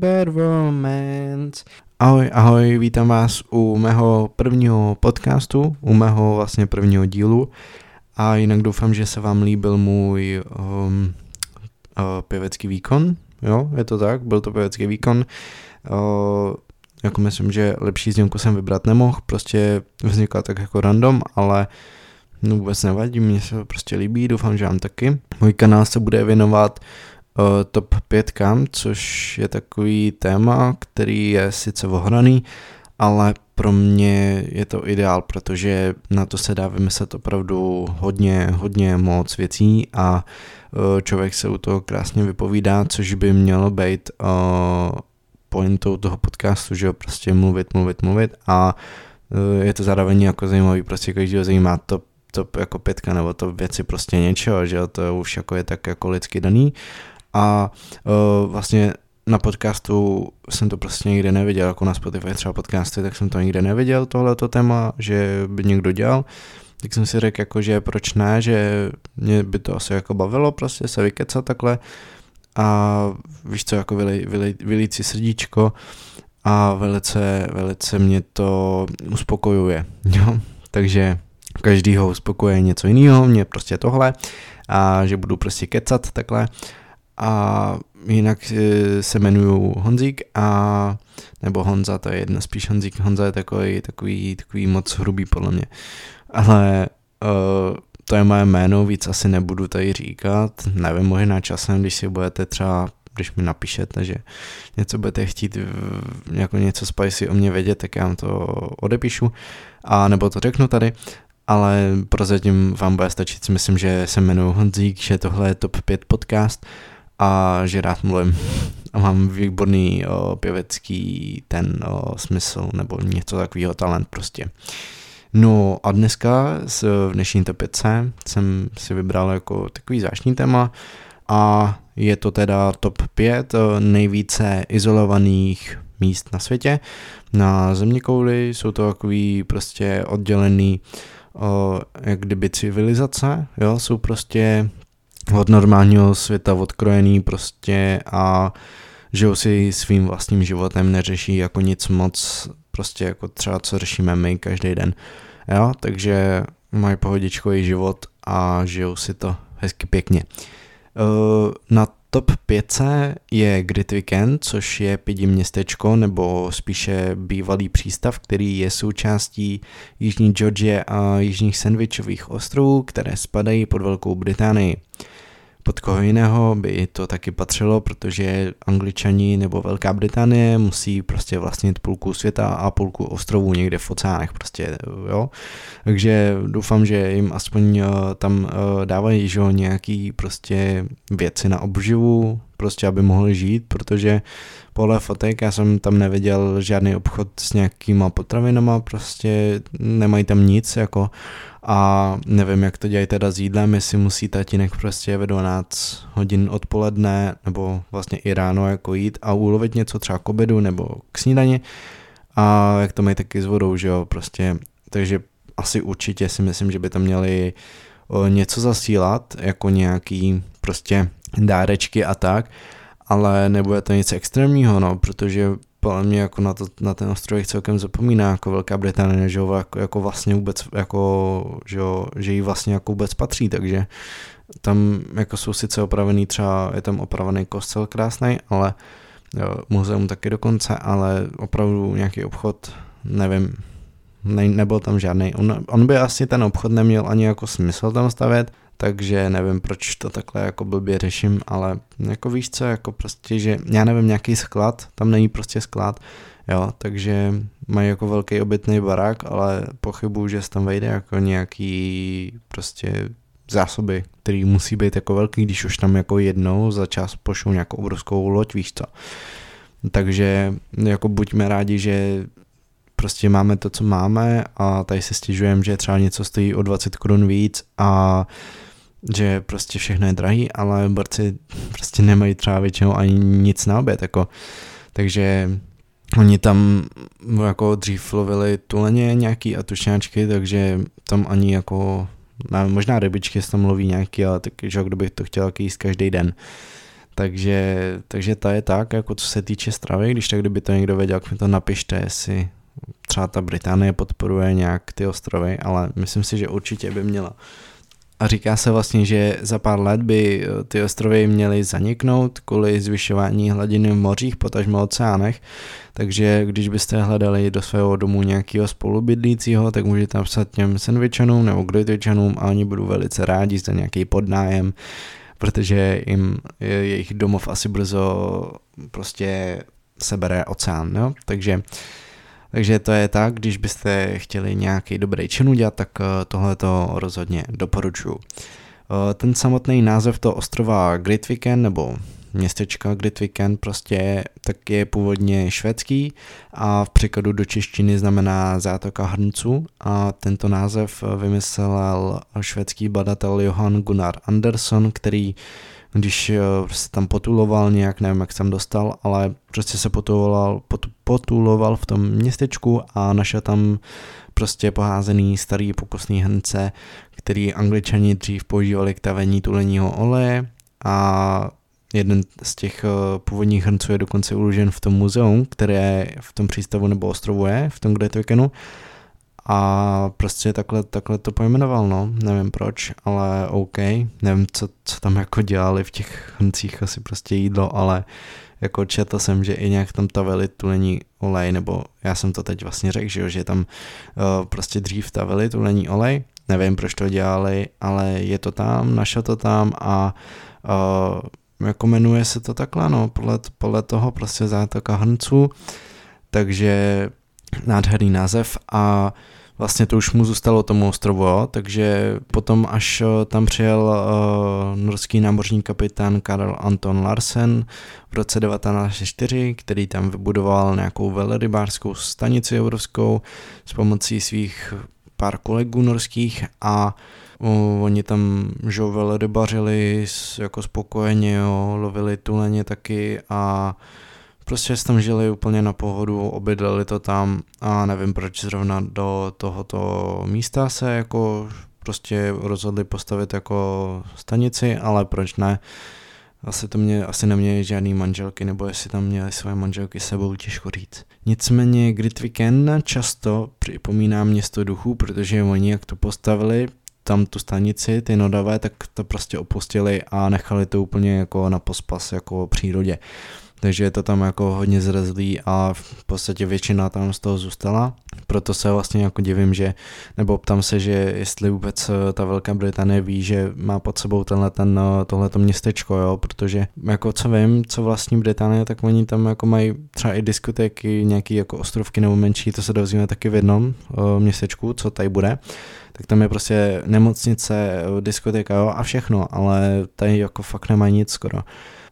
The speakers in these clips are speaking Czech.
Bad Romance. Ahoj, ahoj, vítám vás u mého prvního podcastu, u mého vlastně prvního dílu a jinak doufám, že se vám líbil můj um, uh, pěvecký výkon, jo, je to tak, byl to pěvecký výkon, uh, jako myslím, že lepší zněmku jsem vybrat nemohl, prostě vznikla tak jako random, ale no vůbec nevadí, mně se to prostě líbí, doufám, že vám taky. Můj kanál se bude věnovat uh, top 5 kam, což je takový téma, který je sice ohraný, ale pro mě je to ideál, protože na to se dá vymyslet opravdu hodně, hodně moc věcí a uh, člověk se u toho krásně vypovídá, což by mělo být uh, pointou toho podcastu, že jo, prostě mluvit, mluvit, mluvit a je to zároveň jako zajímavý, prostě každý zajímá to, to jako pětka nebo to věci prostě něčeho, že jo, to už jako je tak jako lidsky daný a uh, vlastně na podcastu jsem to prostě nikdy neviděl, jako na Spotify třeba podcasty, tak jsem to nikdy neviděl, tohleto téma, že by někdo dělal, tak jsem si řekl, jako, že proč ne, že mě by to asi jako bavilo prostě se vykecat takhle. A víš co, jako vylej, vylej, vylít si srdíčko a velice, velice mě to uspokojuje, jo, takže každýho uspokoje něco jiného, mě prostě tohle a že budu prostě kecat takhle a jinak eh, se jmenuju Honzík a nebo Honza, to je jedna spíš Honzík, Honza je takový, takový, takový moc hrubý podle mě, ale uh, to je moje jméno, víc asi nebudu tady říkat, nevím, možná časem, když si budete třeba když mi napíšete, že něco budete chtít jako něco spicy o mě vědět, tak já vám to odepíšu. A nebo to řeknu tady, ale prozatím vám bude stačit, myslím, že se jmenuji Honzík, že tohle je top 5 podcast a že rád mluvím a mám výborný o, pěvecký ten o, smysl nebo něco takového talent prostě. No a dneska v dnešní topice jsem si vybral jako takový zvláštní téma a je to teda top 5 nejvíce izolovaných míst na světě. Na země kouli jsou to takový prostě oddělený o, jak kdyby civilizace, jo, jsou prostě od normálního světa odkrojený prostě a žijou si svým vlastním životem, neřeší jako nic moc, prostě jako třeba co řešíme my každý den. Jo, takže mají pohodičkový život a žijou si to hezky pěkně. Na top 5 je Grit Weekend, což je pidi městečko nebo spíše bývalý přístav, který je součástí Jižní Georgie a Jižních Sandwichových ostrovů, které spadají pod Velkou Británii pod koho jiného by to taky patřilo, protože angličani nebo Velká Británie musí prostě vlastnit půlku světa a půlku ostrovů někde v oceánech prostě, jo. Takže doufám, že jim aspoň uh, tam uh, dávají že, nějaký prostě věci na obživu, prostě aby mohli žít, protože podle fotek já jsem tam neviděl žádný obchod s nějakýma potravinama, prostě nemají tam nic, jako a nevím, jak to dělají teda s jídlem, jestli musí tatínek prostě ve 12 hodin odpoledne nebo vlastně i ráno jako jít a ulovit něco třeba k obědu nebo k snídani. A jak to mají taky s vodou, že jo, prostě, takže asi určitě si myslím, že by tam měli něco zasílat, jako nějaký prostě dárečky a tak, ale nebude to nic extrémního, no, protože podle mě jako na, to, na ten ostrov celkem zapomíná, jako Velká Británie, že jako, jako vlastně vůbec, jako, že, jo, že jí vlastně jako vůbec patří, takže tam jako jsou sice opravený třeba, je tam opravený kostel krásný, ale jo, muzeum taky dokonce, ale opravdu nějaký obchod, nevím, ne, nebyl tam žádný. On, on by asi ten obchod neměl ani jako smysl tam stavět, takže nevím, proč to takhle jako blbě řeším, ale jako víš co, jako prostě, že já nevím, nějaký sklad, tam není prostě sklad, jo, takže mají jako velký obytný barák, ale pochybuju, že se tam vejde jako nějaký prostě zásoby, který musí být jako velký, když už tam jako jednou za čas pošlou nějakou obrovskou loď, víš co. Takže jako buďme rádi, že prostě máme to, co máme a tady se stěžujeme, že třeba něco stojí o 20 korun víc a že prostě všechno je drahý, ale borci prostě nemají třeba většinou ani nic na oběd, jako. Takže oni tam jako dřív lovili tuleně nějaký a tušňáčky, takže tam ani jako, možná rybičky se tam loví nějaký, ale tak, že kdo by to chtěl jíst každý den. Takže, takže to je tak, jako co se týče stravy, když tak kdyby to někdo věděl, jak mi to napište, jestli třeba ta Británie podporuje nějak ty ostrovy, ale myslím si, že určitě by měla. A říká se vlastně, že za pár let by eh, ty ostrovy měly zaniknout kvůli zvyšování hladiny v mořích, potažmo oceánech, takže když byste hledali do svého domu nějakého spolubydlícího, tak můžete napsat těm sandvičanům nebo gritvičanům a oni budou velice rádi za nějaký podnájem, protože jim jejich domov asi brzo prostě sebere oceán, jo? takže takže to je tak, když byste chtěli nějaký dobrý čin udělat, tak eh, tohle to rozhodně doporučuji. Eh, ten samotný název toho ostrova Grytviken nebo městečka Grytviken prostě tak je původně švédský a v překladu do češtiny znamená zátoka hrnců a tento název vymyslel švédský badatel Johan Gunnar Andersson, který když eh, se tam potuloval nějak, nevím jak jsem dostal, ale prostě se potuloval, pot, potuloval v tom městečku a našel tam prostě poházený starý pokusný hrnce, který angličani dřív používali k tavení tuleního oleje a jeden z těch eh, původních hrnců je dokonce uložen v tom muzeum, které v tom přístavu nebo ostrovu je, v tom Gretvikenu a prostě takhle, takhle to pojmenoval, no, nevím proč, ale OK, nevím, co, co tam jako dělali v těch hrncích, asi prostě jídlo, ale jako četl jsem, že i nějak tam tavili tulení olej, nebo já jsem to teď vlastně řekl, že, jo, že tam uh, prostě dřív tavili tulení olej, nevím, proč to dělali, ale je to tam, našel to tam a uh, jako jmenuje se to takhle, no, podle, podle toho prostě zátoka hrnců, takže nádherný název a vlastně to už mu zůstalo tomu ostrovu, jo? takže potom až eh, tam přijel uh, norský námořní kapitán Karel Anton Larsen v roce 1904, který tam vybudoval nějakou velerybářskou stanici obrovskou s pomocí svých pár kolegů norských a uh, oni tam že velerybařili jako spokojeně, jo, lovili tuleně taky a prostě tam žili úplně na pohodu, obydleli to tam a nevím proč zrovna do tohoto místa se jako prostě rozhodli postavit jako stanici, ale proč ne? Asi to mě, asi neměli žádný manželky, nebo jestli tam měli své manželky sebou, těžko říct. Nicméně Grytviken často připomíná město duchů, protože oni jak to postavili, tam tu stanici, ty nodavé, tak to prostě opustili a nechali to úplně jako na pospas, jako přírodě takže je to tam jako hodně zrezlý a v podstatě většina tam z toho zůstala. Proto se vlastně jako divím, že, nebo ptám se, že jestli vůbec eh, ta Velká Británie ví, že má pod sebou tenhle, ten, eh, tohleto městečko, jo, protože jako co vím, co vlastní Británie, tak oni tam jako mají třeba i diskotéky, nějaký jako ostrovky nebo menší, to se dozvíme taky v jednom uh, městečku, co tady bude tak tam je prostě nemocnice, diskotéka jo, a všechno, ale tady jako fakt nemá nic skoro.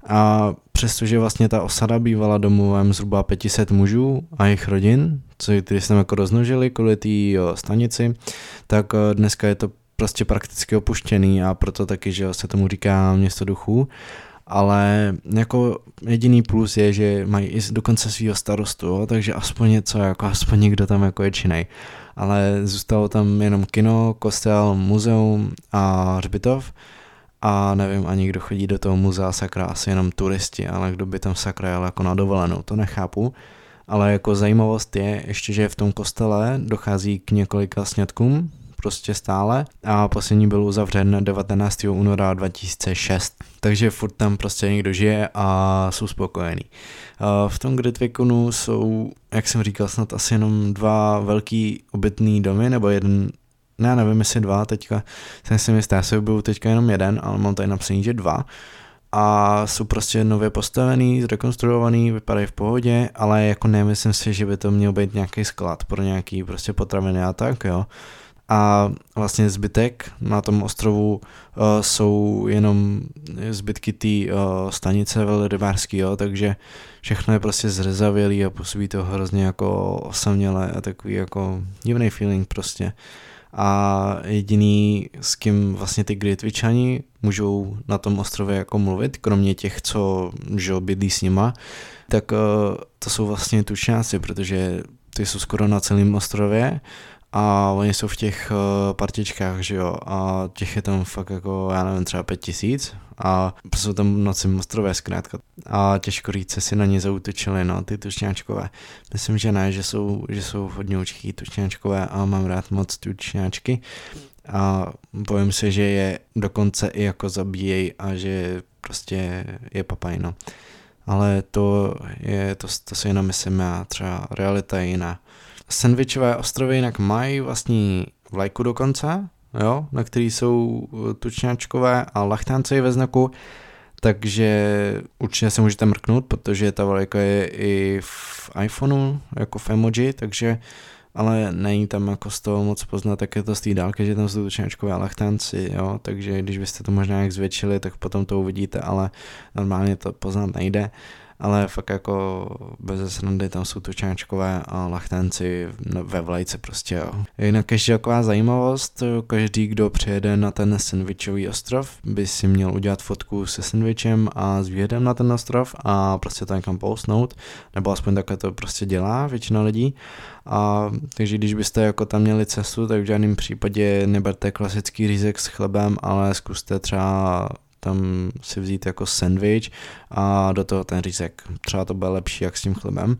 A přestože vlastně ta osada bývala domovem zhruba 500 mužů a jejich rodin, co se tam jako roznožili kvůli té stanici, tak eh, dneska je to prostě prakticky opuštěný a proto taky, že se tomu říká město duchů. Ale jako jediný plus je, že mají i dokonce svého starostu, jo, takže aspoň něco, jako aspoň někdo tam jako je činej. Ale zůstalo tam jenom kino, kostel, muzeum a hřbitov a nevím ani kdo chodí do toho muzea sakra, asi jenom turisti, ale kdo by tam sakra jel jako na dovolenou, to nechápu. Ale jako zajímavost je ještě, že v tom kostele dochází k několika snědkům, prostě stále a poslední byl uzavřen 19. února 2006. Takže furt tam prostě někdo žije a jsou spokojený. V tom Gritvikonu jsou, jak jsem říkal, snad asi jenom dva velký obytný domy, nebo jeden ne, nevím, jestli dva teďka, jsem si jistý, asi byl teďka jenom jeden, ale mám tady napsaný, že dva. A jsou prostě nově postavený, zrekonstruovaný, vypadají v pohodě, ale jako nemyslím si, že by to měl být nějaký sklad pro nějaký prostě potraviny a tak, jo. A vlastně zbytek na tom ostrovu uh, jsou jenom zbytky té uh, stanice velrybářský, jo, takže všechno je prostě zrezavělý a působí to hrozně jako osamělé a takový jako divný feeling prostě a jediný, s kým vlastně ty Gritvičani můžou na tom ostrově jako mluvit, kromě těch, co že bydlí s nima, tak uh, to jsou vlastně tučňáci, protože ty jsou skoro na celém ostrově a oni jsou v těch uh, partičkách, že jo, a těch je tam fakt jako, já nevím, třeba pět tisíc a jsou tam noci mostrové zkrátka a těžko říct, si na ně zautočili, no, ty tučňáčkové. Myslím, že ne, že jsou, že jsou hodně učký tučňáčkové a mám rád moc tučňáčky a bojím se, že je dokonce i jako zabíjejí a že prostě je papaj, no. Ale to, je, to, to si jenom myslím já, třeba realita je jiná. Sandvičové ostrovy jinak mají vlastní vlajku dokonce, jo, na který jsou uh, tučňáčkové a lachtánci ve znaku, takže určitě se můžete mrknout, protože ta vlajka je i v iPhoneu, jako v emoji, takže ale není tam jako z toho moc poznat, tak je to z té dálky, že tam jsou tučňáčkové lachtánci, jo, takže když byste to možná jak zvětšili, tak potom to uvidíte, ale normálně to poznat nejde ale fakt jako bez srandy tam jsou tučáčkové a lachtenci ve vlajce prostě jo. Jinak ještě taková zajímavost, každý, kdo přijede na ten sandvičový ostrov, by si měl udělat fotku se sandvičem a s výhledem na ten ostrov a prostě to někam postnout, nebo aspoň takhle to prostě dělá většina lidí. A takže když byste jako tam měli cestu, tak v žádném případě neberte klasický řízek s chlebem, ale zkuste třeba tam si vzít jako sandwich a do toho ten řízek. Třeba to bude lepší jak s tím chlebem.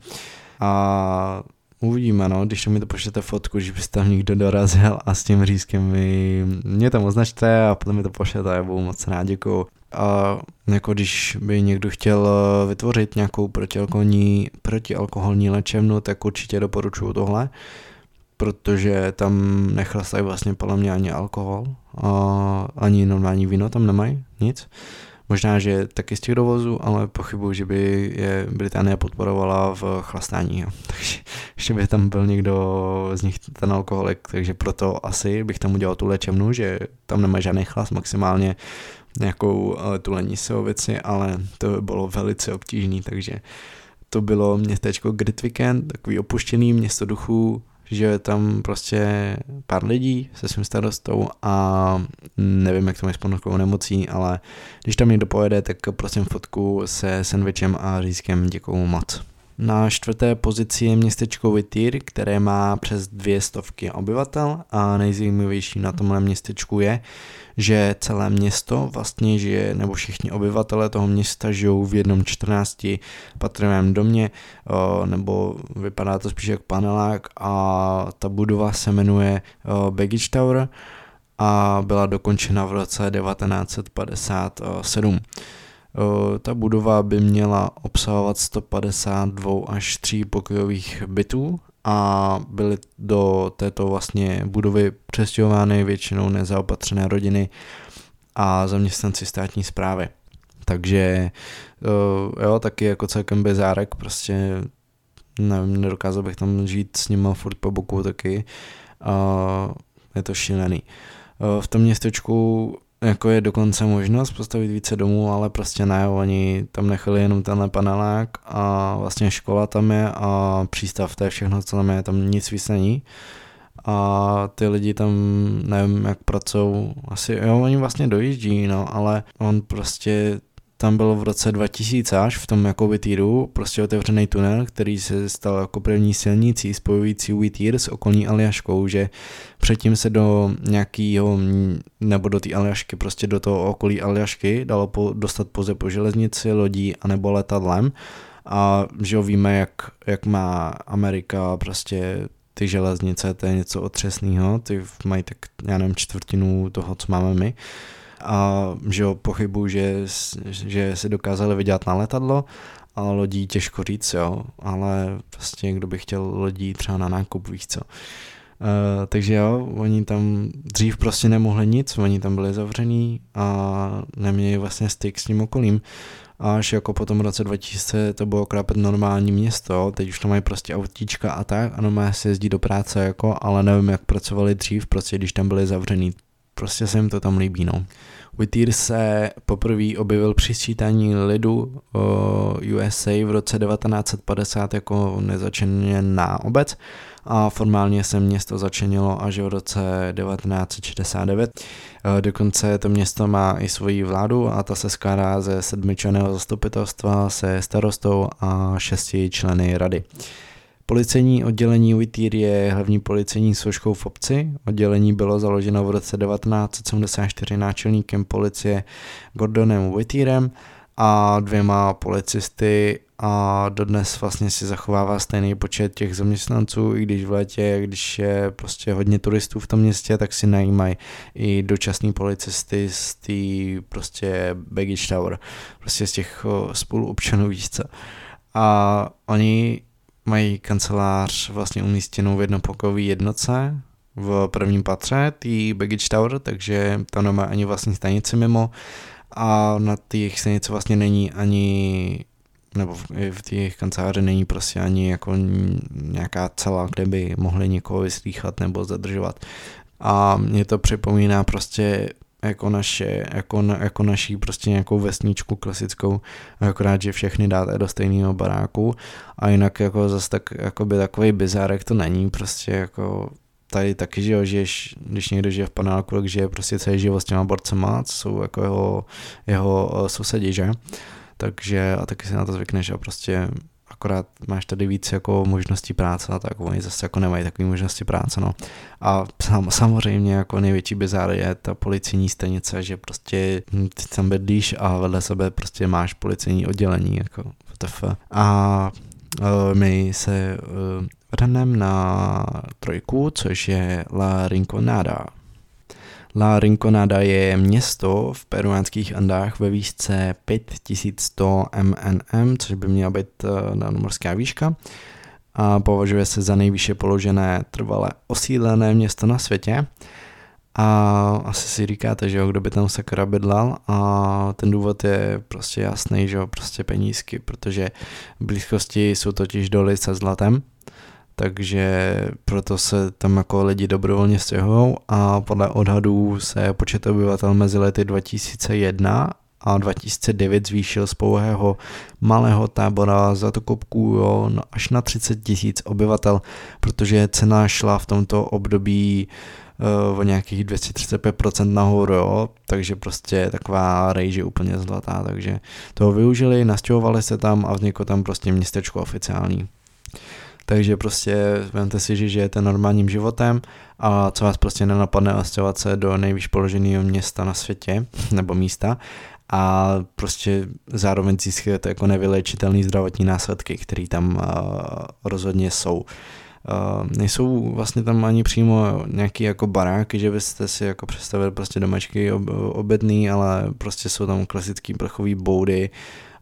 A uvidíme, no, když mi to pošlete fotku, že byste tam někdo dorazil a s tím řízkem vy mě tam označte a potom mi to pošlete já budu moc rád, děkuju. A jako když by někdo chtěl vytvořit nějakou protialkoholní, protialkoholní léčebnu, tak určitě doporučuju tohle protože tam nechlastají vlastně podle mě ani alkohol, a ani normální víno tam nemají, nic. Možná, že taky z těch dovozů, ale pochybuji, že by je Británie podporovala v chlastání. Jo. Takže ještě by tam byl někdo z nich ten alkoholik, takže proto asi bych tam udělal tu léčebnu, že tam nemá žádný chlast, maximálně nějakou eh, tu lenisovici, ale to by bylo velice obtížné, takže to bylo městečko Gritviken, takový opuštěný město duchů, že je tam prostě pár lidí se svým starostou a nevím, jak to mají s ponorkovou nemocí, ale když tam někdo pojede, tak prosím fotku se sandwichem a řízkem děkuju moc. Na čtvrté pozici je městečko Vityr, které má přes dvě stovky obyvatel a nejzajímavější na tomhle městečku je, že celé město vlastně žije, nebo všichni obyvatele toho města žijou v jednom 14 patrovém domě, nebo vypadá to spíš jak panelák a ta budova se jmenuje Baggage Tower a byla dokončena v roce 1957. Ta budova by měla obsahovat 152 až 3 pokojových bytů a byly do této vlastně budovy přestěhovány většinou nezaopatřené rodiny a zaměstnanci státní zprávy. Takže jo, taky jako celkem bezárek, prostě nevím, nedokázal bych tam žít s nima furt po boku taky je to šílený. V tom městečku jako je dokonce možnost postavit více domů, ale prostě ne, oni tam nechali jenom tenhle panelák a vlastně škola tam je a přístav, to je všechno, co tam je, tam nic víc není. A ty lidi tam, nevím, jak pracují, asi, jo, oni vlastně dojíždí, no, ale on prostě tam bylo v roce 2000 až v tom jako Vitíru prostě otevřený tunel, který se stal jako první silnicí spojující Vitír s okolní Aljaškou, že předtím se do nějakého, nebo do té Aljašky, prostě do toho okolí Aljašky dalo po, dostat pouze po železnici, lodí a nebo letadlem. A že jo, víme, jak, jak má Amerika prostě ty železnice, to je něco otřesného, ty mají tak, já nevím, čtvrtinu toho, co máme my, a že jo, pochybuju, že, že si dokázali vydělat na letadlo, a lodí těžko říct, jo, ale prostě kdo by chtěl lodí třeba na nákup, víš co. Uh, takže jo, oni tam dřív prostě nemohli nic, oni tam byli zavřený a neměli vlastně styk s tím okolím. Až jako po tom roce 2000 to bylo krapet normální město, teď už tam mají prostě autíčka a tak, ano, má se jezdí do práce jako, ale nevím, jak pracovali dřív, prostě když tam byli zavřený prostě se jim to tam líbí, no. Whittier se poprvé objevil při sčítání lidu USA v roce 1950 jako nezačeněná obec a formálně se město začenilo až v roce 1969. Dokonce to město má i svoji vládu a ta se skládá ze sedmičleného zastupitelstva se starostou a šesti členy rady. Policejní oddělení Whittier je hlavní policejní složkou v obci. Oddělení bylo založeno v roce 1974 náčelníkem policie Gordonem Whittierem a dvěma policisty a dodnes vlastně si zachovává stejný počet těch zaměstnanců, i když v létě, když je prostě hodně turistů v tom městě, tak si najímají i dočasní policisty z té prostě baggage tower, prostě z těch spoluobčanů víc A oni mají kancelář vlastně umístěnou v jednopokové jednoce v prvním patře té baggage tower, takže tam nemá ani vlastní stanici mimo a na těch stanici vlastně není ani nebo v, v těch kanceláři není prostě ani jako nějaká celá, kde by mohli někoho vyslýchat nebo zadržovat. A mě to připomíná prostě jako naše, jako, jako naší prostě nějakou vesničku klasickou, akorát, že všechny dáte do stejného baráku a jinak jako zase tak, jako by takový bizárek to není, prostě jako tady taky, že jo, žiješ, když někdo žije v paneláku, tak žije prostě celý život s těma borcema, co jsou jako jeho, jeho eh, sousedi, že? Takže a taky si na to zvykneš a prostě akorát máš tady víc jako možností práce a tak oni zase jako nemají takové možnosti práce, no. A sam, samozřejmě jako největší bizár je ta policijní stanice, že prostě ty tam bydlíš a vedle sebe prostě máš policejní oddělení, jako WTF. A uh, my se uh, vrhneme na trojku, což je La Rinconada. La Rinconada je město v peruánských Andách ve výšce 5100 MNM, což by měla být eh, nadmorská výška. A považuje se za nejvýše položené trvale osídlené město na světě. A asi si říkáte, že jo, kdo by tam sakra bydlel. A ten důvod je prostě jasný, že jo, prostě penízky, protože v blízkosti jsou totiž doly se zlatem, takže proto se tam jako lidi dobrovolně stěhují a podle odhadů se počet obyvatel mezi lety 2001 a 2009 zvýšil z pouhého malého tábora zatokopků jo, no až na 30 tisíc obyvatel, protože cena šla v tomto období uh, o nějakých 235% nahoru, jo, takže prostě taková rejže úplně zlatá, takže toho využili, nastěhovali se tam a vzniklo tam prostě městečko oficiální. Takže prostě vemte si, že žijete normálním životem a co vás prostě nenapadne nastěhovat se do nejvíc položeného města na světě nebo místa a prostě zároveň získáte jako nevylečitelné zdravotní následky, které tam uh, rozhodně jsou. Uh, nejsou vlastně tam ani přímo nějaký jako baráky, že byste si jako představili prostě domačky ob, obedný, ale prostě jsou tam klasický plechový boudy,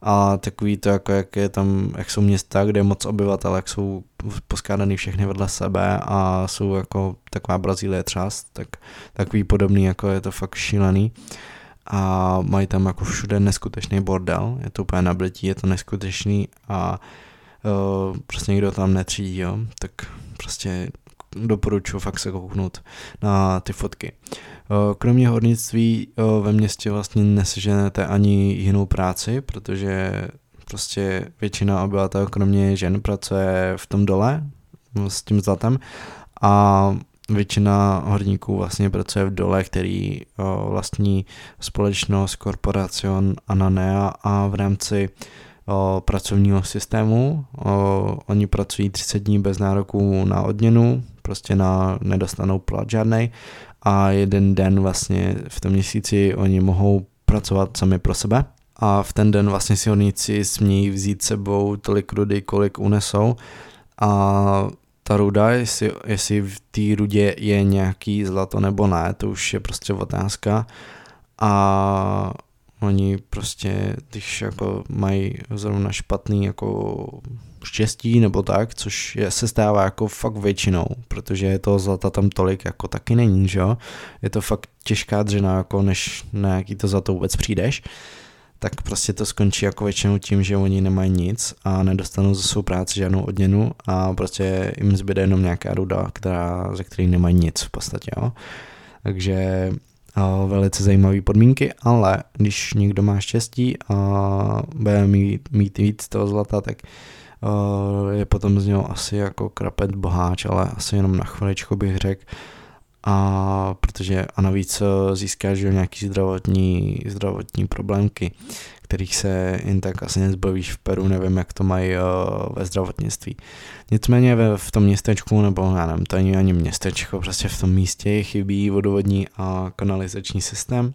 a takový to, jako jak, je tam, jak jsou města, kde je moc obyvatel, jak jsou poskádaný všechny vedle sebe a jsou jako taková Brazílie třas, tak takový podobný, jako je to fakt šílený. A mají tam jako všude neskutečný bordel, je to úplně nablití, je to neskutečný a uh, prostě nikdo tam netřídí, jo, tak prostě doporučuji fakt se kouknout na ty fotky. Eh, kromě hornictví eh, ve městě vlastně neseženete ani jinou práci, protože prostě většina obyvatel, kromě žen, pracuje v tom dole s tím zlatem a většina horníků vlastně pracuje v dole, který eh, vlastní společnost Corporacion Ananea a v rámci pracovního systému. Oni pracují 30 dní bez nároků na odměnu, prostě na nedostanou plat žádnej. A jeden den vlastně v tom měsíci oni mohou pracovat sami pro sebe. A v ten den vlastně si horníci smějí vzít sebou tolik rudy, kolik unesou. A ta ruda, jestli, jestli v té rudě je nějaký zlato nebo ne, to už je prostě otázka. A oni prostě, když jako mají zrovna špatný jako štěstí nebo tak, což je, se stává jako fakt většinou, protože je toho zlata tam tolik jako taky není, že jo? Je to fakt těžká dřina, jako než na jaký to zlato vůbec přijdeš, tak prostě to skončí jako většinou tím, že oni nemají nic a nedostanou za svou práci žádnou odměnu a prostě jim zbyde jenom nějaká ruda, která, ze který nemají nic v podstatě, jo? Takže velice zajímavé podmínky, ale když někdo má štěstí a bude mít, mít víc toho zlata, tak je potom z něho asi jako krapet boháč, ale asi jenom na chviličku bych řekl. a protože a navíc eh, získáš nějaký zdravotní, zdravotní problémky, kterých se jen tak asi nezbavíš v Peru, nevím, jak to mají uh, ve zdravotnictví. Nicméně ve, v tom městečku, nebo já nevím, to není ani městečko, prostě v tom místě chybí vodovodní a kanalizační systém.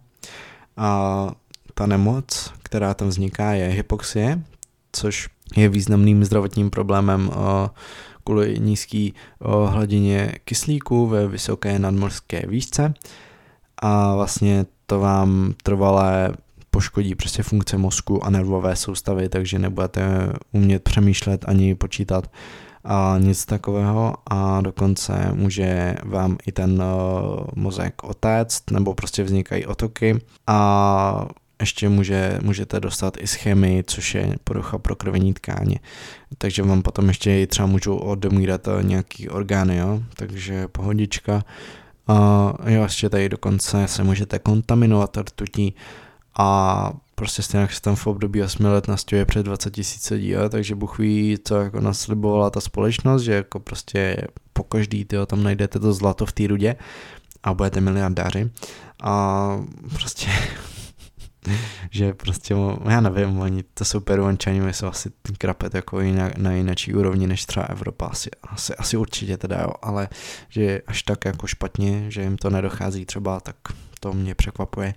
A ta nemoc, která tam vzniká, je hypoxie, což je významným zdravotním problémem uh, kvůli nízké uh, hladině kyslíku ve vysoké nadmorské výšce a vlastně to vám trvalé poškodí prostě funkce mozku a nervové soustavy, takže nebudete umět přemýšlet ani počítat a nic takového a dokonce může vám i ten uh, mozek otéct nebo prostě vznikají otoky a ještě může, můžete dostat i schémy, což je porucha krvení tkáně. Takže vám potom ještě třeba můžou odemírat eh, nějaký orgány, jo? takže pohodička. A jo, ještě tady dokonce se můžete kontaminovat rtutí a prostě stejně se tam v období 8 let nastěhuje před 20 tisíc lidí, takže Bůh ví, co jako naslibovala ta společnost, že jako prostě po každý tyjo, tam najdete to zlato v té rudě a budete miliardáři a prostě že prostě, já nevím, oni to jsou peruančani, jsou asi krapet jako na, na jináčí úrovni než třeba Evropa, asi, asi, asi určitě teda jo, ale že až tak jako špatně, že jim to nedochází třeba, tak to mě překvapuje.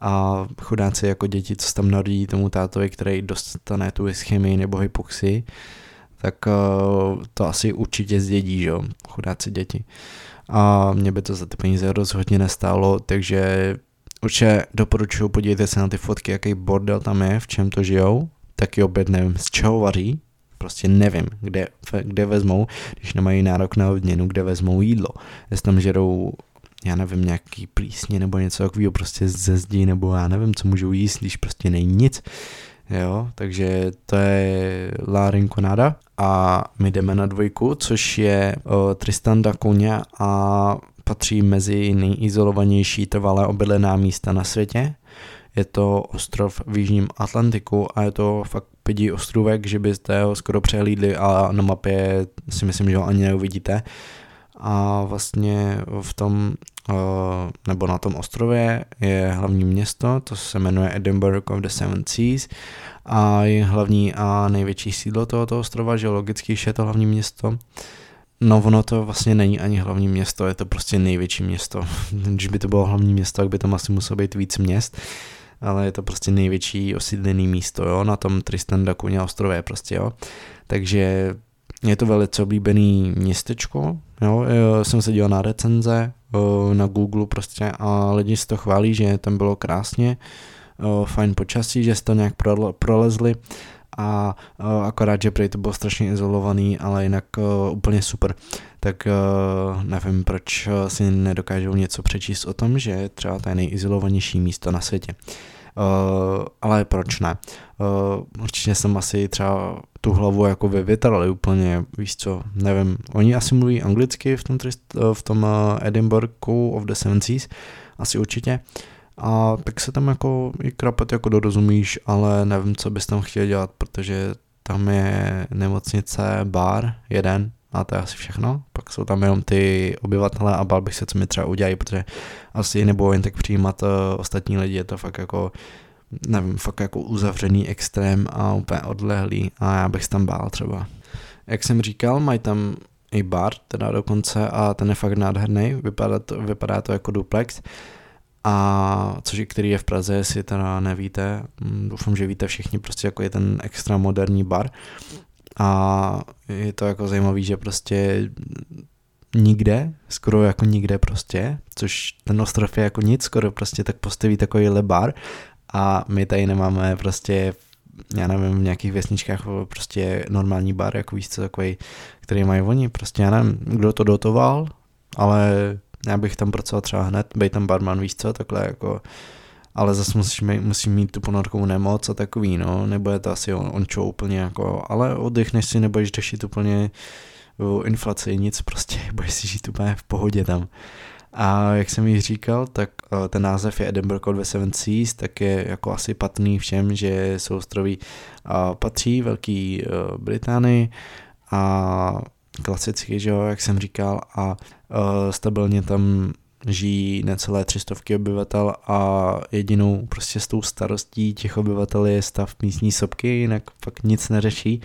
A chudáci jako děti, co tam narodí tomu tátovi, který dostane tu ischemii nebo hypoxii, tak uh, to asi určitě zdědí, že jo, chudáci děti. A mě by to za ty peníze rozhodně nestálo, takže Určitě doporučuji, podívejte se na ty fotky, jaký bordel tam je, v čem to žijou. Taky opět nevím, z čeho vaří. Prostě nevím, kde, kde vezmou, když nemají nárok na odměnu, kde vezmou jídlo. Jestli tam žerou já nevím, nějaký plísně nebo něco takového prostě ze zdi, nebo já nevím, co můžou jíst, když prostě není nic. Jo, takže to je La Rinconada a my jdeme na dvojku, což je o, Tristan da Cunha a patří mezi nejizolovanější trvalé obydlená místa na světě. Je to ostrov v Jižním Atlantiku a je to fakt pědí ostrůvek, že byste ho skoro přehlídli a na mapě si myslím, že ho ani neuvidíte. A vlastně v tom, eh, nebo na tom ostrově je hlavní město, to se jmenuje Edinburgh of the Seven Seas a je hlavní a největší sídlo tohoto ostrova, geologicky je to hlavní město. No ono to vlastně není ani hlavní město, je to prostě největší město. Když by to bylo hlavní město, tak by tam asi muselo být víc měst, ale je to prostě největší osídlené místo, jo, na tom Tristan da Cunha ostrově prostě, jo. Takže je to velice oblíbený městečko, jo, jsem se díval na recenze na Google prostě a lidi si to chválí, že tam bylo krásně, fajn počasí, že se to nějak prolezli a akorát, že prý to bylo strašně izolovaný, ale jinak úplně super. Tak nevím, proč si nedokážou něco přečíst o tom, že je třeba to je nejizolovanější místo na světě. Uh, ale proč ne? Uh, určitě jsem asi třeba tu hlavu jako vyvětrali úplně, víš co, nevím. Oni asi mluví anglicky v tom, v tom Edinburghu of the Seven Seas, asi určitě. A tak se tam jako i krapet jako dorozumíš, ale nevím, co bys tam chtěl dělat, protože tam je nemocnice, bar, jeden, a to je asi všechno. Pak jsou tam jenom ty obyvatele a bál bych se, co mi třeba udělají, protože asi nebo jen tak přijímat uh, ostatní lidi, je to fakt jako, nevím, fakt jako uzavřený extrém a úplně odlehlý a já bych se tam bál třeba. Jak jsem říkal, mají tam i bar, teda dokonce a ten je fakt nádherný, vypadá to, vypadá to jako duplex a což který je v Praze, jestli teda nevíte, mm, doufám, že víte všichni, prostě jako je ten extra moderní bar a je to jako zajímavý, že prostě nikde, skoro jako nikde prostě, což ten ostrov je jako nic, skoro prostě tak postaví takovýhle bar. A my tady nemáme prostě já nevím, v nějakých vesničkách prostě normální bar, jako víš co, takový, který mají oni, prostě já nevím, kdo to dotoval, ale já bych tam pracoval třeba hned, být tam barman, víš co, takhle jako, ale zase musíš mít, musím mít tu ponorkovou nemoc a takový, no, nebude to asi on, ončo úplně jako, ale oddechneš si, nebudeš řešit úplně inflaci, nic prostě, budeš si žít úplně v pohodě tam. A jak jsem již říkal, tak eh, ten název je Edinburgh the Seven Seas, tak je jako asi patný všem, že souostroví patří Velký eh, Británii a klasicky, že jo, jak jsem říkal, a uh, stabilně tam žijí necelé třistovky obyvatel a jedinou prostě s tou starostí těch obyvatel je stav místní sopky, jinak fakt nic neřeší.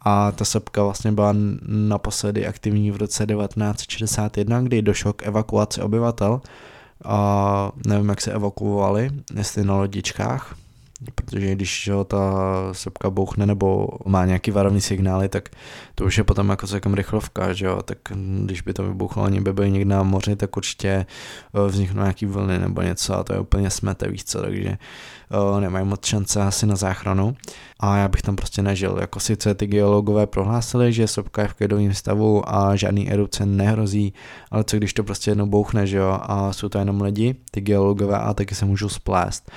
A ta sopka vlastně byla naposledy aktivní v roce 1961, kdy došlo k evakuaci obyvatel. A nevím, jak se evakuovali, jestli na lodičkách, protože když jo, ta sepka bouchne nebo má nějaký varovný signály, tak to už je potom jako celkem rychlovka, že jo, tak když by to vybuchlo, oni by byli někde na moři, tak určitě eh, vzniknou nějaký vlny nebo něco a to je úplně smete, víš co, takže uh, nemají moc šance asi na záchranu a já bych tam prostě nežil. Jako sice ty geologové prohlásili, že sopka je v klidovém stavu a žádný erupce nehrozí, ale co když to prostě jednou bouchne, že jo, a jsou to jenom lidi, ty geologové a taky se můžou splést.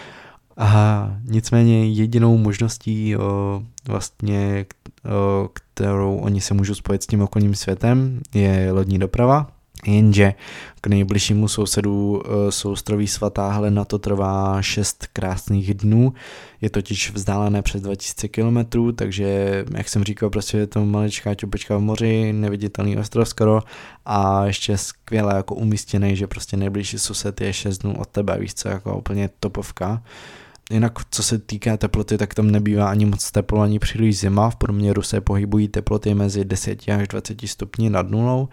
A nicméně jedinou možností o, vlastně, o, kterou oni se můžou spojit s tím okolním světem, je lodní doprava, jenže k nejbližšímu sousedu soustroví svatá Helena to trvá 6 krásných dnů, je totiž vzdálené přes 2000 km, takže jak jsem říkal, prostě je to maličká čupečka v moři, neviditelný ostrov skoro a ještě skvěle jako umístěný, že prostě nejbližší soused je 6 dnů od tebe, víš co, jako úplně topovka. Jinak co se týká teploty, tak tam nebývá ani moc teplo, ani příliš zima. V průměru se pohybují teploty mezi 10 až 20 stupni nad nulou.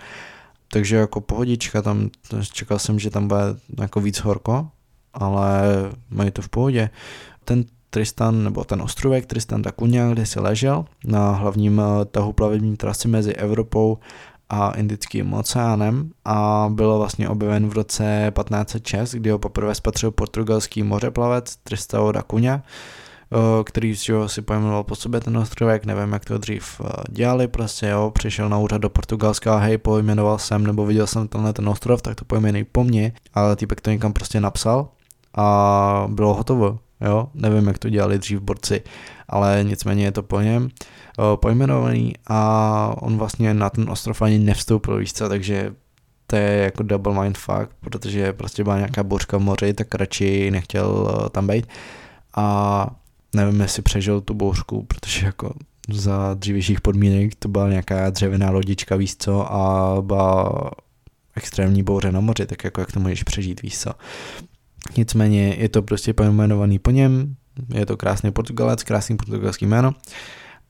Takže jako pohodička, tam čekal jsem, že tam bude jako víc horko, ale mají to v pohodě. Ten Tristan, nebo ten ostrovek Tristan da Cunha, kde si ležel na hlavním eh, tahu plavební trasy mezi Evropou a Indickým oceánem a byl vlastně objeven v roce 1506, kdy ho poprvé spatřil portugalský mořeplavec Tristão da Cunha, eh, který si pojmenoval po sobě ten ostrovek, nevím jak to dřív eh, dělali, prostě jo, přišel na úřad do Portugalska hej, pojmenoval jsem, nebo viděl jsem tenhle ten ostrov, tak to pojmenej po mně, ale týpek to někam prostě napsal a bylo hotovo, jo, nevím jak to dělali dřív borci, ale nicméně je to po něm uh, pojmenovaný a on vlastně na ten ostrov ani nevstoupil, víš co, takže to je jako double mind fuck, protože prostě byla nějaká bouřka v moři, tak radši nechtěl uh, tam být a nevím, jestli přežil tu bouřku, protože jako za dřívějších podmínek to byla nějaká dřevěná lodička, víš co, a byla extrémní bouře na moři, tak jako jak to můžeš přežít, víš co. Nicméně je to prostě pojmenovaný po něm, je to krásný Portugalec, krásný portugalský jméno.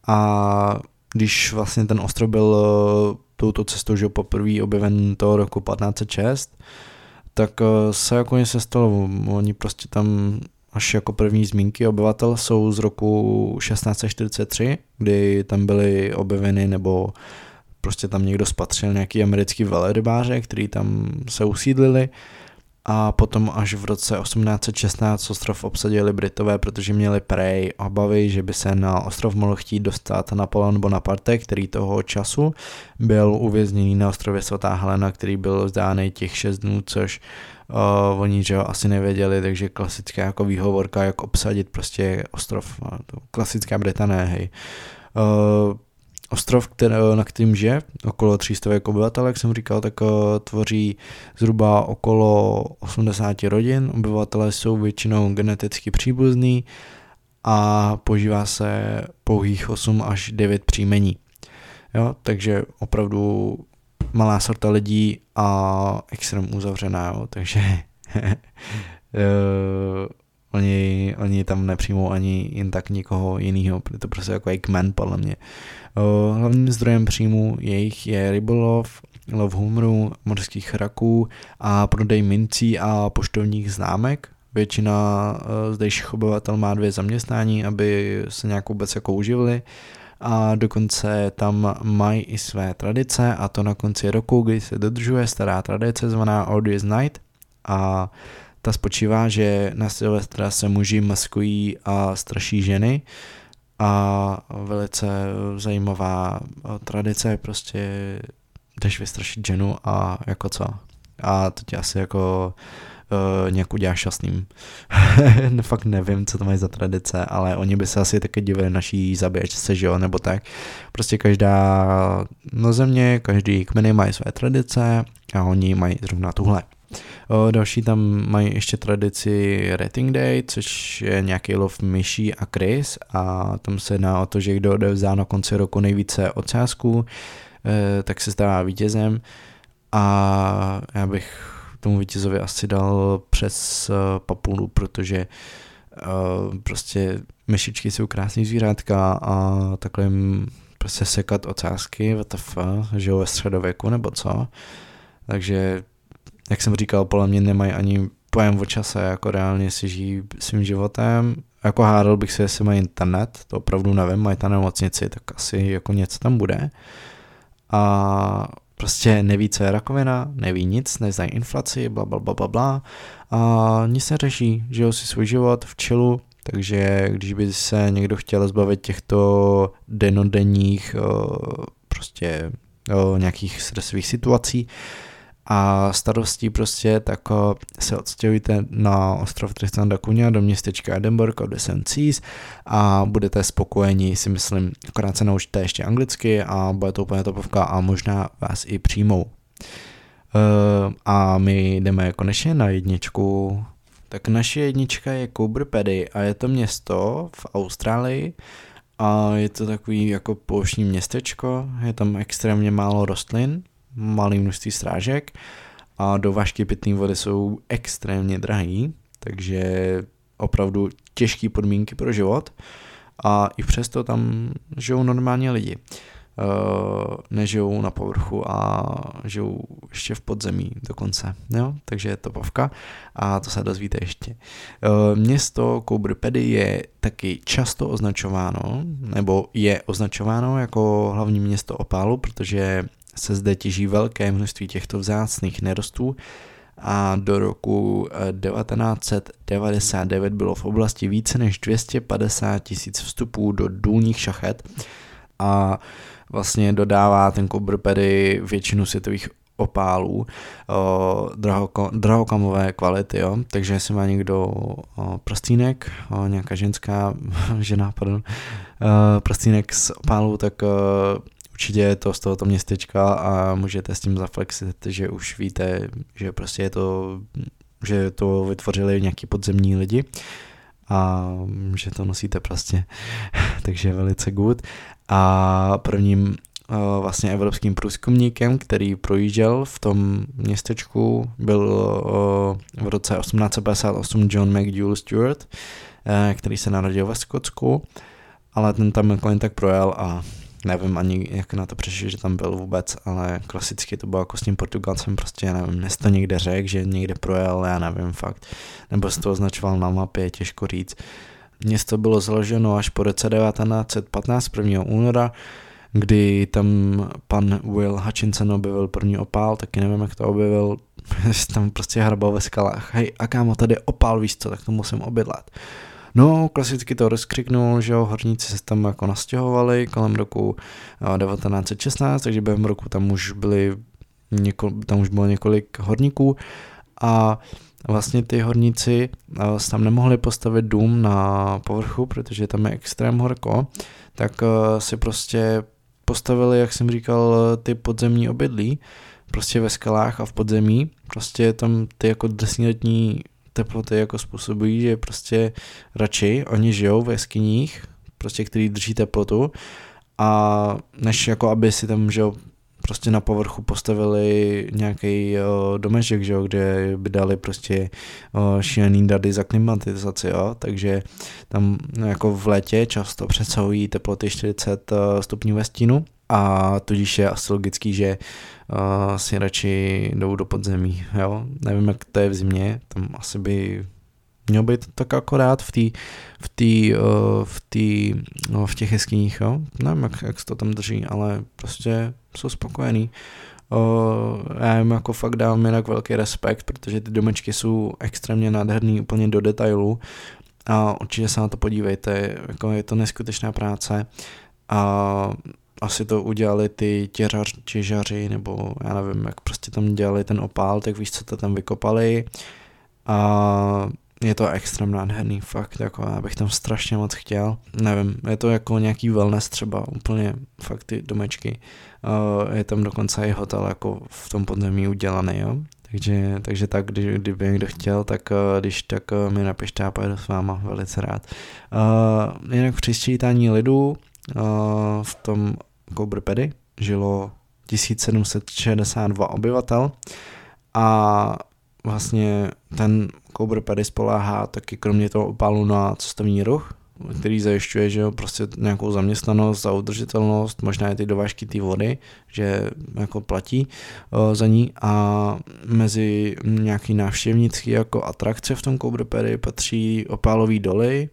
A když vlastně ten ostrov byl eh, touto cestou, že poprvé objeven toho roku 1506, tak eh, se jako se stalo, oni prostě tam až jako první zmínky obyvatel jsou z roku 1643, kdy tam byly objeveny nebo prostě tam někdo spatřil nějaký americký velerybáře, který tam se usídlili a potom až v roce 1816 ostrov obsadili Britové, protože měli prej obavy, že by se na ostrov mohl chtít dostat Napoleon Bonaparte, který toho času byl uvězněný na ostrově Svatá Helena, který byl vzdáný těch 6 dnů, což uh, oni že asi nevěděli, takže klasická jako výhovorka, jak obsadit prostě ostrov, klasická Británie, hej. Uh, Ostrov, který, na kterým žije okolo 300 obyvatel, jak jsem říkal, tak uh, tvoří zhruba okolo 80 rodin. Obyvatelé jsou většinou geneticky příbuzní a požívá se pouhých 8 až 9 příjmení. Jo, takže opravdu malá sorta lidí a extrém uzavřená, jo, takže uh, oni, oni tam nepřijmou ani jen tak nikoho jiného, je to prostě jako kmen podle mě. Hlavním zdrojem příjmu jejich je rybolov, lov humru, mořských raků a prodej mincí a poštovních známek. Většina zdejších obyvatel má dvě zaměstnání, aby se nějak vůbec jako uživili. A dokonce tam mají i své tradice a to na konci roku, kdy se dodržuje stará tradice zvaná Odious Night. A ta spočívá, že na Silvestra se muži maskují a straší ženy a velice zajímavá tradice, prostě jdeš vystrašit ženu a jako co. A to tě asi jako uh, nějak udělá šťastným. Fakt nevím, co to mají za tradice, ale oni by se asi taky divili naší zabíječce, že jo, nebo tak. Prostě každá na země, každý kmeny mají své tradice a oni mají zrovna tuhle. O, další tam mají ještě tradici Rating Day, což je nějaký lov myší a krys a tam se jedná o to, že kdo odevzdá na konci roku nejvíce ocásků, tak se stává vítězem a já bych tomu vítězovi asi dal přes papulu, protože prostě myšičky jsou krásný zvířátka a takhle jim prostě sekat ocásky, WTF, že jo, ve středověku nebo co. Takže, jak jsem říkal, podle mě nemají ani pojem o čase, jako reálně si žijí svým životem. Jako hádal bych si, jestli mají internet, to opravdu nevím, mají tam nemocnici, tak asi jako něco tam bude. A prostě neví, co je rakovina, neví nic, neznají inflaci, bla, bla, bla, bla, bla. A nic neřeší, žijou si svůj život v čilu, takže když by se někdo chtěl zbavit těchto denodenních prostě nějakých stresových situací a starostí prostě, tak se odstěhujte na ostrov Tristan da Cunha do městečka Edinburgh od Seas a budete spokojeni, si myslím, akorát se naučíte ještě anglicky a bude to úplně topovka a možná vás i přijmou. A my jdeme konečně na jedničku tak naše jednička je Cobra Paddy a je to město v Austrálii a je to takový jako pouštní městečko, je tam extrémně málo rostlin, malý množství strážek a dovažky pitné vody jsou extrémně drahý, takže opravdu těžké podmínky pro život a i přesto tam žijou normálně lidi. Uh, nežijou na povrchu a žijou ještě v podzemí dokonce, jo? takže je to povka a to se dozvíte ještě. Uh, město Koubrpedy je taky často označováno, nebo je označováno jako hlavní město opálu, protože se zde těží velké množství těchto vzácných nerostů a do roku 1999 bylo v oblasti více než 250 tisíc vstupů do důlních šachet a vlastně dodává ten Cobra většinu světových opálů o, drahoko, drahokamové kvality, jo? takže jestli má někdo o, prstýnek, o, nějaká ženská žena, pardon, o, prstýnek z opálu, tak o, určitě je to z tohoto městečka a můžete s tím zaflexit, že už víte, že prostě je to, že to vytvořili nějaký podzemní lidi a že to nosíte prostě, takže velice good. A prvním uh, vlastně evropským průzkumníkem, který projížděl v tom městečku, byl uh, v roce 1858 John McDougall Stewart, uh, který se narodil ve Skotsku, ale ten tam jen tak projel a nevím ani, jak na to přišel, že tam byl vůbec, ale klasicky to bylo jako s tím Portugalcem, prostě já nevím, dnes to někde řekl, že někde projel, já nevím fakt, nebo se to označoval na mapě, těžko říct. Město bylo založeno až po roce 1915, 1. února, kdy tam pan Will Hutchinson objevil první opál, taky nevím, jak to objevil, tam prostě hrabal ve skalách, hej, a kámo, tady opál, víš co, tak to musím obydlat. No, klasicky to rozkřiknul, že jo, horníci se tam jako nastěhovali kolem roku 1916, takže během roku tam už byli něko, tam už bylo několik horníků a vlastně ty horníci tam nemohli postavit dům na povrchu, protože tam je extrém horko, tak si prostě postavili, jak jsem říkal, ty podzemní obydlí, prostě ve skalách a v podzemí, prostě tam ty jako desíletní teploty jako způsobují, že prostě radši oni žijou v jeskyních, prostě který drží teplotu a než jako aby si tam, že prostě na povrchu postavili nějaký uh, domeček, že jo, kde by dali prostě uh, šílený dady za klimatizaci, jo, takže tam no, jako v létě často přesahují teploty 40 uh, stupňů ve stínu a tudíž je asi logický, že uh, si radši jdou do podzemí, jo, nevím jak to je v zimě, tam asi by mělo být tak akorát v, tý, v, tý, uh, v, tý, no, v těch jeskyních, jo? Nevím, jak, jak se to tam drží, ale prostě jsou spokojený. Uh, já jim jako fakt dám jinak velký respekt, protože ty domečky jsou extrémně nádherný úplně do detailu a určitě se na to podívejte, jako je to neskutečná práce a asi to udělali ty těžař, těžaři, nebo já nevím, jak prostě tam dělali ten opál, tak víš, co to tam vykopali. A je to extrém nádherný, fakt, jako já bych tam strašně moc chtěl, nevím, je to jako nějaký wellness třeba, úplně fakt ty domečky, uh, je tam dokonce i hotel jako v tom podzemí udělaný, jo, takže, takže tak, když, kdyby někdo chtěl, tak uh, když tak uh, mi napište a pojedu s váma, velice rád. Uh, jinak při sčítání lidu uh, v tom Cobra Pedy žilo 1762 obyvatel a vlastně ten Cobra Paddy spoláhá taky kromě toho opalu na cestovní ruch, který zajišťuje, že jo, prostě nějakou zaměstnanost a udržitelnost, možná i ty dovážky té vody, že jako platí uh, za ní. A mezi nějaký návštěvnický jako atrakce v tom Cobra Paddy patří opálový doly,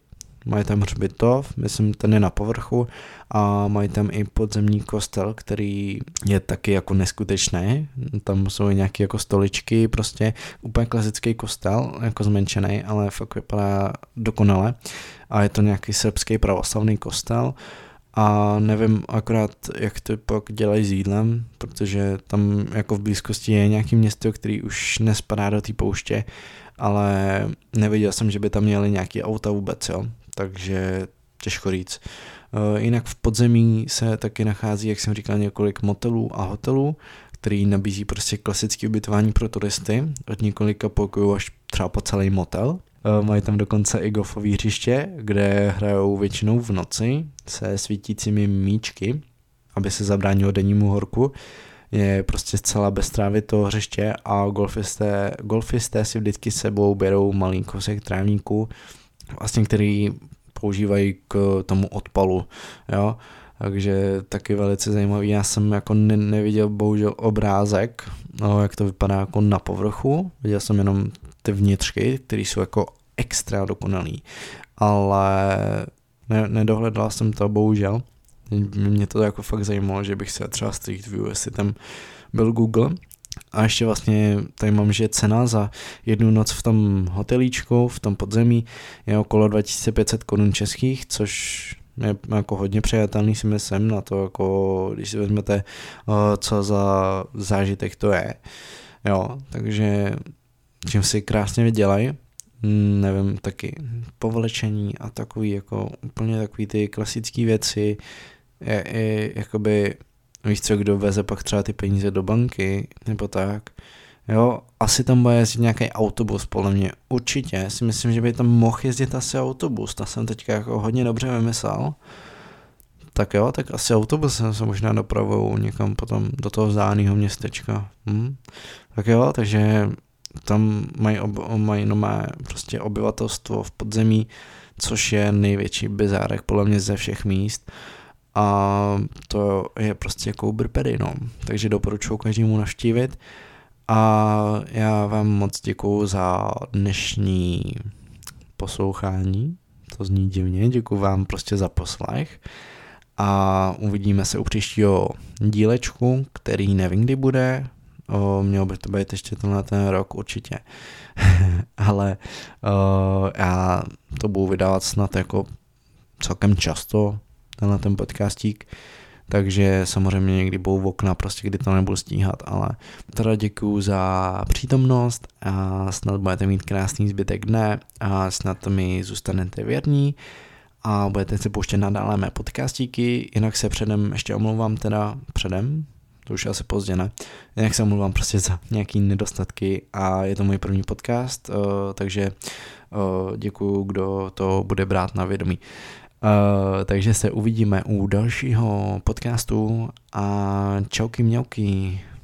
mají tam hřbitov, myslím ten je na povrchu a mají tam i podzemní kostel, který je taky jako neskutečný, tam jsou i nějaké jako stoličky, prostě úplně klasický kostel, jako zmenšený, ale fakt vypadá dokonale. A je to nějaký srbský pravoslavný kostel. A nevím akorát, jak to pak dělají s jídlem, protože tam jako v blízkosti je nějaký město, který už nespadá do té pouště, ale neviděl jsem, že by tam měli nějaký auta vůbec, jo takže těžko říct. Eh, jinak v podzemí se taky nachází, jak jsem říkal, několik motelů a hotelů, který nabízí prostě klasické ubytování pro turisty, od několika pokojů až třeba po celý motel. Eh, mají tam dokonce i golfové hřiště, kde hrajou většinou v noci se svítícími míčky, aby se zabránilo dennímu horku. Je prostě zcela bez trávy to hřiště a golfisté, golfisté si vždycky sebou berou malý kousek trávníku, vlastně který používají k tomu odpalu, jo. Takže taky velice zajímavý. Já jsem jako ne- neviděl bohužel obrázek, no, jak to vypadá jako na povrchu. Viděl jsem jenom ty vnitřky, které jsou jako extra dokonalý. Ale ne- nedohledal jsem to bohužel. Mě to jako fakt zajímalo, že bych se třeba Street View, jestli tam byl Google, a ještě vlastně tady mám, že cena za jednu noc v tom hotelíčku, v tom podzemí je okolo 2500 korun českých, což je jako hodně přijatelný si myslím na to, jako když si vezmete, eh, co za zážitek to je. Jo, takže čím si krásně vydělají, hm, nevím, taky povlečení a takový jako úplně takový ty klasické věci, je, je, jakoby Víš co, kdo veze pak třeba ty peníze do banky, nebo tak. Jo, asi tam bude jezdit nějaký autobus, podle mě. Určitě si myslím, že by tam mohl jezdit asi autobus. To jsem teďka jako hodně dobře vymyslel. Tak jo, tak asi autobusem se možná dopravou někam potom do toho vzdáleného městečka. Hm? Tak jo, takže tam mají, ob, mají nomé prostě obyvatelstvo v podzemí, což je největší bizárek podle mě ze všech míst a to je prostě Cobra Paddy, no. Takže doporučuji každému navštívit. A já vám moc děkuju za dnešní poslouchání, to zní divně, děkuji vám prostě za poslech. A uvidíme se u příštího dílečku, který nevím kdy bude, o, mělo by to být ještě tenhle ten rok určitě, ale o, já to budu vydávat snad jako celkem často, tenhle ten podcastík, takže samozřejmě někdy budou v okna, prostě kdy to nebudu stíhat, ale teda děkuju za přítomnost a snad budete mít krásný zbytek dne a snad mi zůstanete věrní a budete si pouštět nadále mé podcastíky, jinak se předem ještě omlouvám teda předem, to už asi pozdě, ne? Jinak se omlouvám prostě za nějaký nedostatky a je to můj první podcast, uh, takže uh, děkuju, kdo to bude brát na vědomí. Uh, takže se uvidíme u dalšího podcastu a čauky mňauky.